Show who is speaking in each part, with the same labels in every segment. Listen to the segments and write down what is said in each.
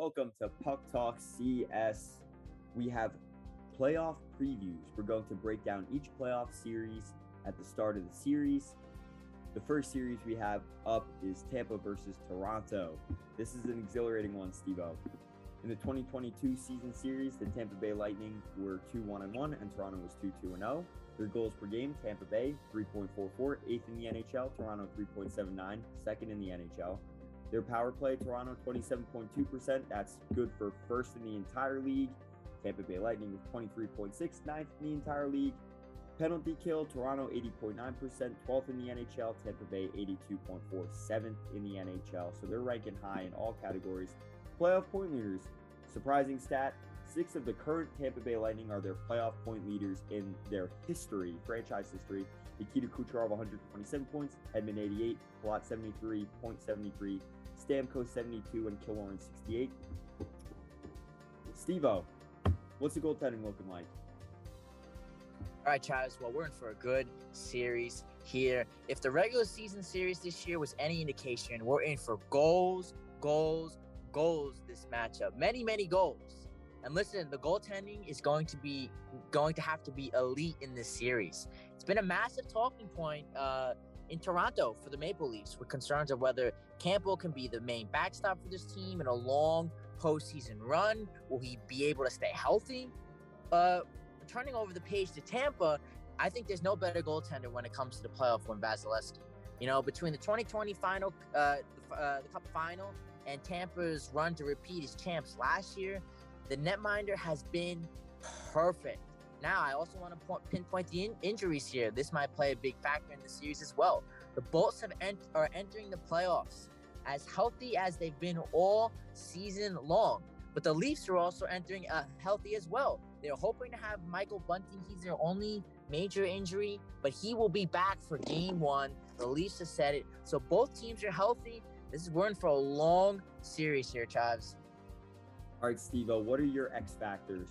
Speaker 1: Welcome to Puck Talk CS. We have playoff previews. We're going to break down each playoff series at the start of the series. The first series we have up is Tampa versus Toronto. This is an exhilarating one, Stevo. In the 2022 season series, the Tampa Bay Lightning were 2 1 1, and Toronto was 2 2 0. Their goals per game Tampa Bay 3.44, eighth in the NHL, Toronto 3.79, second in the NHL. Their power play, Toronto 27.2%. That's good for first in the entire league. Tampa Bay Lightning with 23.6, ninth in the entire league. Penalty kill, Toronto 80.9%, 12th in the NHL. Tampa Bay 82.4, 7th in the NHL. So they're ranking high in all categories. Playoff point leaders, surprising stat. Six of the current Tampa Bay Lightning are their playoff point leaders in their history, franchise history. Nikita Kucherov 127 points, Hedman 88, Palat 73, point 73, Stamkos 72, and Killorn 68. Stevo, what's the goaltending looking like?
Speaker 2: All right, Travis. Well, we're in for a good series here. If the regular season series this year was any indication, we're in for goals, goals, goals this matchup. Many, many goals. And listen, the goaltending is going to be going to have to be elite in this series. It's been a massive talking point uh, in Toronto for the Maple Leafs with concerns of whether Campbell can be the main backstop for this team in a long postseason run. Will he be able to stay healthy? Uh, turning over the page to Tampa, I think there's no better goaltender when it comes to the playoff than Vasilevskiy. You know, between the 2020 final, uh, uh, the Cup final, and Tampa's run to repeat as champs last year, the netminder has been perfect. Now, I also want to point, pinpoint the in- injuries here. This might play a big factor in the series as well. The Bolts have ent- are entering the playoffs as healthy as they've been all season long. But the Leafs are also entering uh, healthy as well. They're hoping to have Michael Bunting. He's their only major injury, but he will be back for game one. The Leafs have said it. So both teams are healthy. This is in for a long series here, Chives.
Speaker 1: All right, Steve, what are your X factors?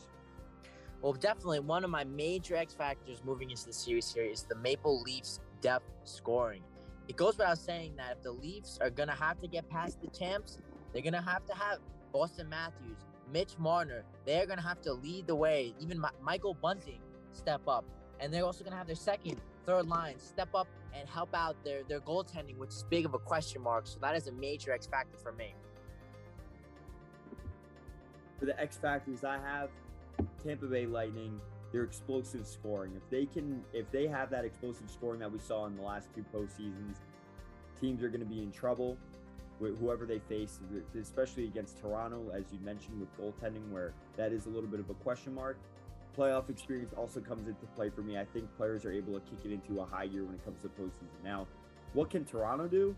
Speaker 2: Well, definitely one of my major X factors moving into the series here is the Maple Leafs depth scoring. It goes without saying that if the Leafs are going to have to get past the champs, they're going to have to have Auston Matthews, Mitch Marner. They're going to have to lead the way. Even Michael Bunting step up. And they're also going to have their second, third line step up and help out their, their goaltending, which is big of a question mark. So that is a major X factor for me
Speaker 1: for the X factors I have, Tampa Bay Lightning, their explosive scoring. If they can, if they have that explosive scoring that we saw in the last two postseasons, teams are going to be in trouble with whoever they face, especially against Toronto, as you mentioned with goaltending, where that is a little bit of a question mark. Playoff experience also comes into play for me. I think players are able to kick it into a high gear when it comes to postseason. Now, what can Toronto do?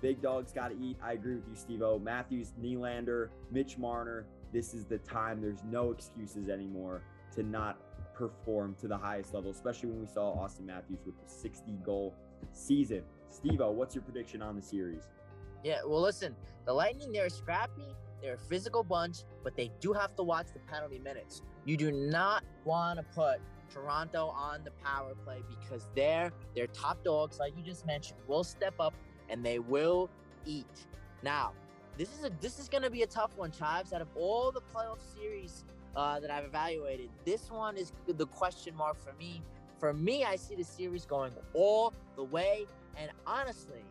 Speaker 1: Big dogs got to eat. I agree with you, Stevo. Matthews, Nylander, Mitch Marner, this is the time. There's no excuses anymore to not perform to the highest level, especially when we saw Auston Matthews with the 60 goal season. Steve what's your prediction on the series?
Speaker 2: Yeah, well, listen, the Lightning, they're scrappy, they're a physical bunch, but they do have to watch the penalty minutes. You do not want to put Toronto on the power play because they're their top dogs, like you just mentioned, will step up and they will eat. Now, this is a this is gonna be a tough one, Chives. Out of all the playoff series uh, that I've evaluated, this one is the question mark for me. For me, I see the series going all the way. And honestly,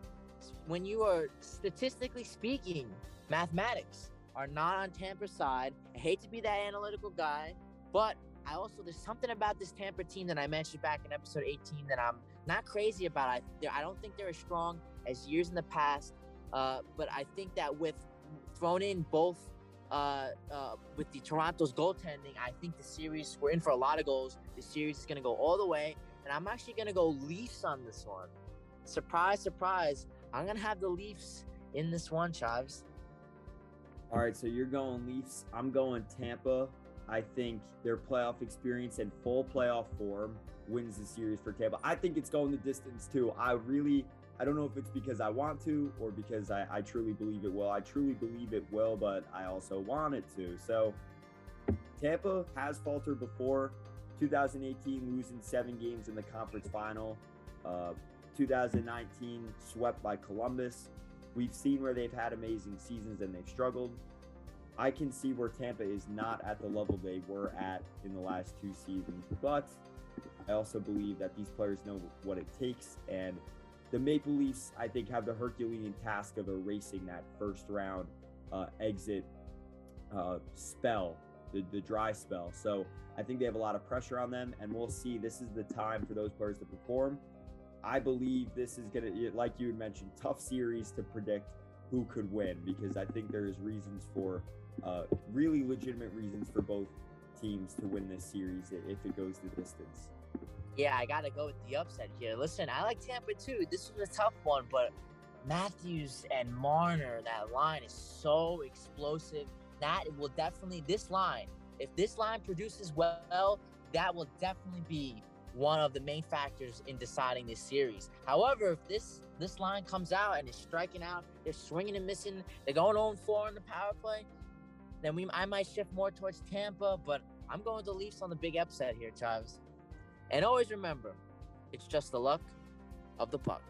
Speaker 2: when you are statistically speaking, mathematics are not on Tampa's side. I hate to be that analytical guy, but I also there's something about this Tampa team that I mentioned back in episode 18 that I'm not crazy about. I I don't think they're as strong as years in the past. Uh, but I think that with thrown in both uh, uh, with the Toronto's goaltending, I think the series we're in for a lot of goals. The series is going to go all the way, and I'm actually going to go Leafs on this one. Surprise, surprise! I'm going to have the Leafs in this one, Chives.
Speaker 1: All right, so you're going Leafs. I'm going Tampa. I think their playoff experience and full playoff form wins the series for Tampa. I think it's going the distance too. I really I don't know if it's because I want to or because I, I truly believe it will. I truly believe it will, but I also want it to. So Tampa has faltered before. 2018 losing seven games in the conference final. Uh, 2019 swept by Columbus. We've seen where they've had amazing seasons and they've struggled. I can see where Tampa is not at the level they were at in the last two seasons, but I also believe that these players know what it takes. And the Maple Leafs, I think, have the Herculean task of erasing that first round uh, exit uh, spell, the, the dry spell. So I think they have a lot of pressure on them, and we'll see. This is the time for those players to perform. I believe this is going to, like you had mentioned, tough series to predict who could win because I think there's reasons for uh, really legitimate reasons for both teams to win this series if it goes the distance.
Speaker 2: Yeah, I got to go with the upset here. Listen, I like Tampa too. This was a tough one, but Matthews and Marner, that line is so explosive. That will definitely, this line, if this line produces well, that will definitely be one of the main factors in deciding this series. However, if this this line comes out and is striking out, they're swinging and missing, they're going on 4 in the power play, then we I might shift more towards Tampa, but I'm going to Leafs on the big upset here, Travis. And always remember, it's just the luck of the puck.